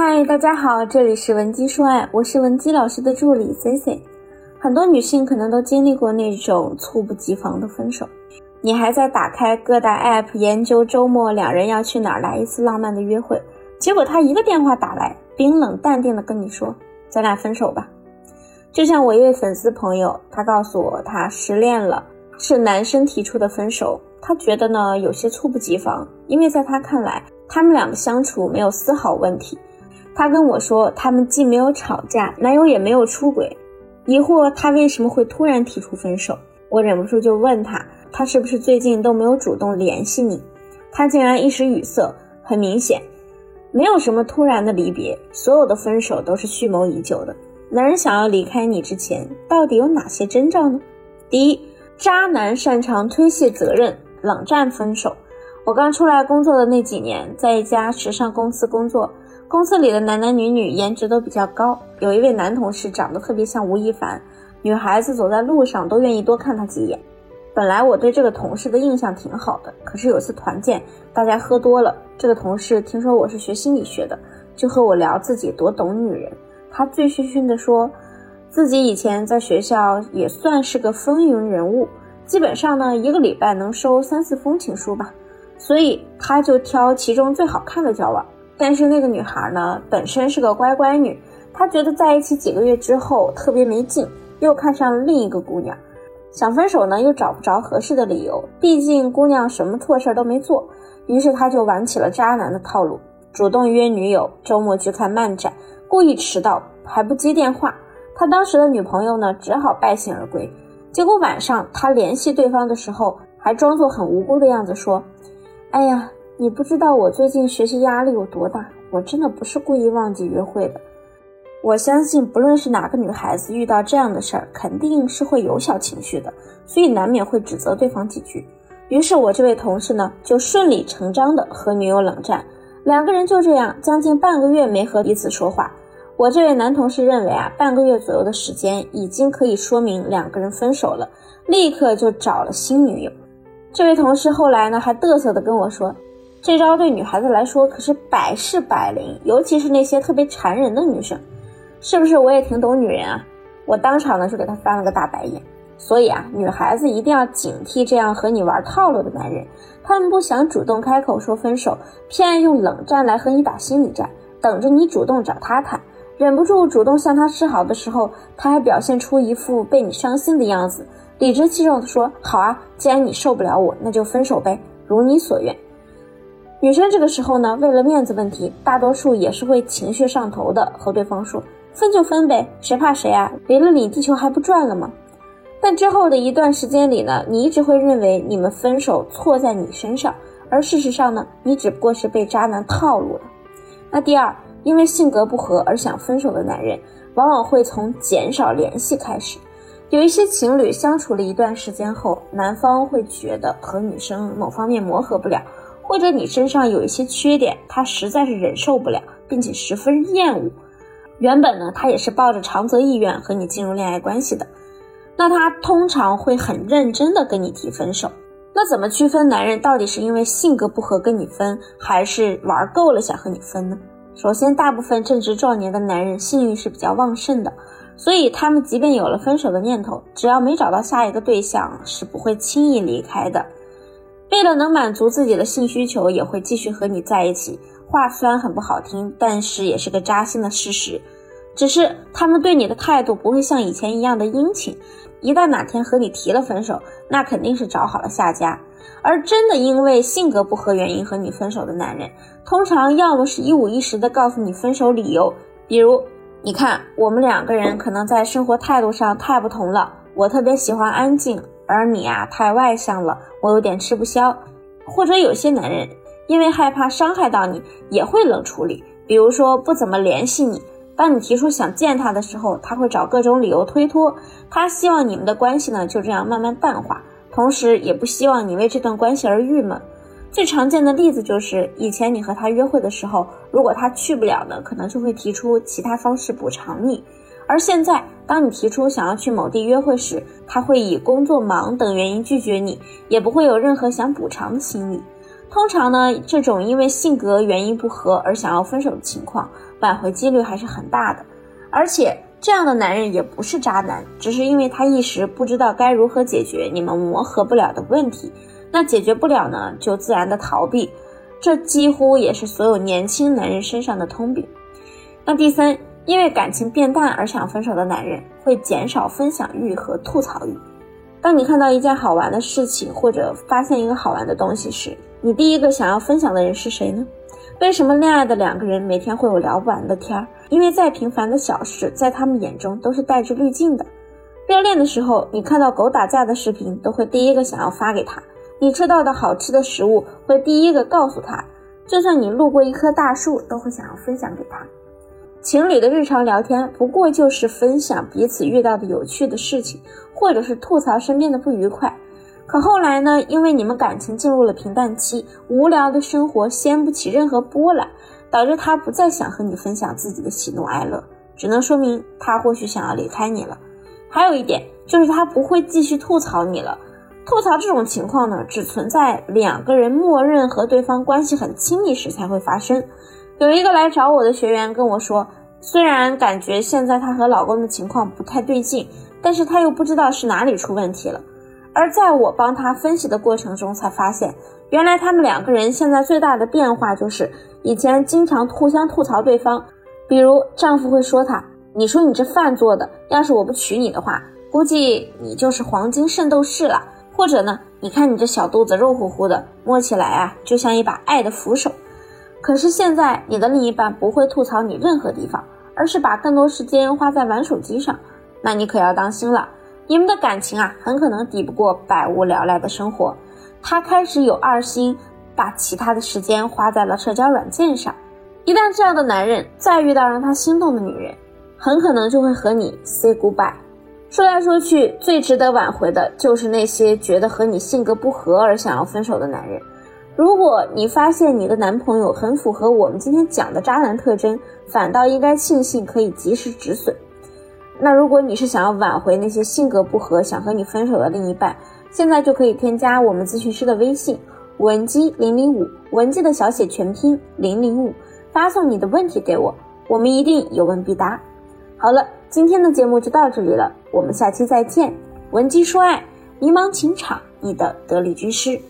嗨，大家好，这里是文姬说爱，我是文姬老师的助理 C C。很多女性可能都经历过那种猝不及防的分手，你还在打开各大 App 研究周末两人要去哪儿来一次浪漫的约会，结果他一个电话打来，冰冷淡定的跟你说：“咱俩分手吧。”就像我一位粉丝朋友，他告诉我他失恋了，是男生提出的分手，他觉得呢有些猝不及防，因为在他看来，他们俩的相处没有丝毫问题。他跟我说，他们既没有吵架，男友也没有出轨，疑惑他为什么会突然提出分手。我忍不住就问他，他是不是最近都没有主动联系你？他竟然一时语塞。很明显，没有什么突然的离别，所有的分手都是蓄谋已久的。男人想要离开你之前，到底有哪些征兆呢？第一，渣男擅长推卸责任，冷战分手。我刚出来工作的那几年，在一家时尚公司工作。公司里的男男女女颜值都比较高，有一位男同事长得特别像吴亦凡，女孩子走在路上都愿意多看他几眼。本来我对这个同事的印象挺好的，可是有次团建，大家喝多了，这个同事听说我是学心理学的，就和我聊自己多懂女人。他醉醺醺地说，自己以前在学校也算是个风云人物，基本上呢一个礼拜能收三四封情书吧，所以他就挑其中最好看的交往。但是那个女孩呢，本身是个乖乖女，她觉得在一起几个月之后特别没劲，又看上了另一个姑娘，想分手呢又找不着合适的理由，毕竟姑娘什么错事都没做，于是他就玩起了渣男的套路，主动约女友周末去看漫展，故意迟到还不接电话，他当时的女朋友呢只好败兴而归。结果晚上他联系对方的时候，还装作很无辜的样子说：“哎呀。”你不知道我最近学习压力有多大，我真的不是故意忘记约会的。我相信，不论是哪个女孩子遇到这样的事儿，肯定是会有小情绪的，所以难免会指责对方几句。于是我这位同事呢，就顺理成章的和女友冷战，两个人就这样将近半个月没和彼此说话。我这位男同事认为啊，半个月左右的时间已经可以说明两个人分手了，立刻就找了新女友。这位同事后来呢，还嘚瑟的跟我说。这招对女孩子来说可是百试百灵，尤其是那些特别缠人的女生，是不是？我也挺懂女人啊，我当场呢就给她翻了个大白眼。所以啊，女孩子一定要警惕这样和你玩套路的男人，他们不想主动开口说分手，偏爱用冷战来和你打心理战，等着你主动找他谈。忍不住主动向他示好的时候，他还表现出一副被你伤心的样子，理直气壮地说：“好啊，既然你受不了我，那就分手呗，如你所愿。”女生这个时候呢，为了面子问题，大多数也是会情绪上头的，和对方说分就分呗，谁怕谁啊？离了你，地球还不转了吗？但之后的一段时间里呢，你一直会认为你们分手错在你身上，而事实上呢，你只不过是被渣男套路了。那第二，因为性格不合而想分手的男人，往往会从减少联系开始。有一些情侣相处了一段时间后，男方会觉得和女生某方面磨合不了。或者你身上有一些缺点，他实在是忍受不了，并且十分厌恶。原本呢，他也是抱着长则意愿和你进入恋爱关系的，那他通常会很认真的跟你提分手。那怎么区分男人到底是因为性格不合跟你分，还是玩够了想和你分呢？首先，大部分正值壮年的男人性欲是比较旺盛的，所以他们即便有了分手的念头，只要没找到下一个对象，是不会轻易离开的。为了能满足自己的性需求，也会继续和你在一起。话虽然很不好听，但是也是个扎心的事实。只是他们对你的态度不会像以前一样的殷勤。一旦哪天和你提了分手，那肯定是找好了下家。而真的因为性格不合原因和你分手的男人，通常要么是一五一十的告诉你分手理由，比如你看我们两个人可能在生活态度上太不同了，我特别喜欢安静。而你啊，太外向了，我有点吃不消。或者有些男人因为害怕伤害到你，也会冷处理，比如说不怎么联系你。当你提出想见他的时候，他会找各种理由推脱。他希望你们的关系呢就这样慢慢淡化，同时也不希望你为这段关系而郁闷。最常见的例子就是，以前你和他约会的时候，如果他去不了呢，可能就会提出其他方式补偿你。而现在，当你提出想要去某地约会时，他会以工作忙等原因拒绝你，也不会有任何想补偿的心理。通常呢，这种因为性格原因不合而想要分手的情况，挽回几率还是很大的。而且这样的男人也不是渣男，只是因为他一时不知道该如何解决你们磨合不了的问题。那解决不了呢，就自然的逃避。这几乎也是所有年轻男人身上的通病。那第三，因为感情变淡而想分手的男人，会减少分享欲和吐槽欲。当你看到一件好玩的事情，或者发现一个好玩的东西时，你第一个想要分享的人是谁呢？为什么恋爱的两个人每天会有聊不完的天儿？因为再平凡的小事，在他们眼中都是带着滤镜的。热恋的时候，你看到狗打架的视频，都会第一个想要发给他；你吃到的好吃的食物，会第一个告诉他；就算你路过一棵大树，都会想要分享给他。情侣的日常聊天，不过就是分享彼此遇到的有趣的事情，或者是吐槽身边的不愉快。可后来呢？因为你们感情进入了平淡期，无聊的生活掀不起任何波澜，导致他不再想和你分享自己的喜怒哀乐，只能说明他或许想要离开你了。还有一点就是他不会继续吐槽你了。吐槽这种情况呢，只存在两个人默认和对方关系很亲密时才会发生。有一个来找我的学员跟我说，虽然感觉现在她和老公的情况不太对劲，但是她又不知道是哪里出问题了。而在我帮她分析的过程中，才发现，原来他们两个人现在最大的变化就是，以前经常互相吐槽对方，比如丈夫会说她：“你说你这饭做的，要是我不娶你的话，估计你就是黄金圣斗士了。”或者呢，你看你这小肚子肉乎乎的，摸起来啊，就像一把爱的扶手。可是现在，你的另一半不会吐槽你任何地方，而是把更多时间花在玩手机上。那你可要当心了，你们的感情啊，很可能抵不过百无聊赖的生活。他开始有二心，把其他的时间花在了社交软件上。一旦这样的男人再遇到让他心动的女人，很可能就会和你 say goodbye。说来说去，最值得挽回的就是那些觉得和你性格不合而想要分手的男人。如果你发现你的男朋友很符合我们今天讲的渣男特征，反倒应该庆幸可以及时止损。那如果你是想要挽回那些性格不合、想和你分手的另一半，现在就可以添加我们咨询师的微信文姬零零五，文姬的小写全拼零零五，发送你的问题给我，我们一定有问必答。好了，今天的节目就到这里了，我们下期再见。文姬说爱，迷茫情场，你的得力军师。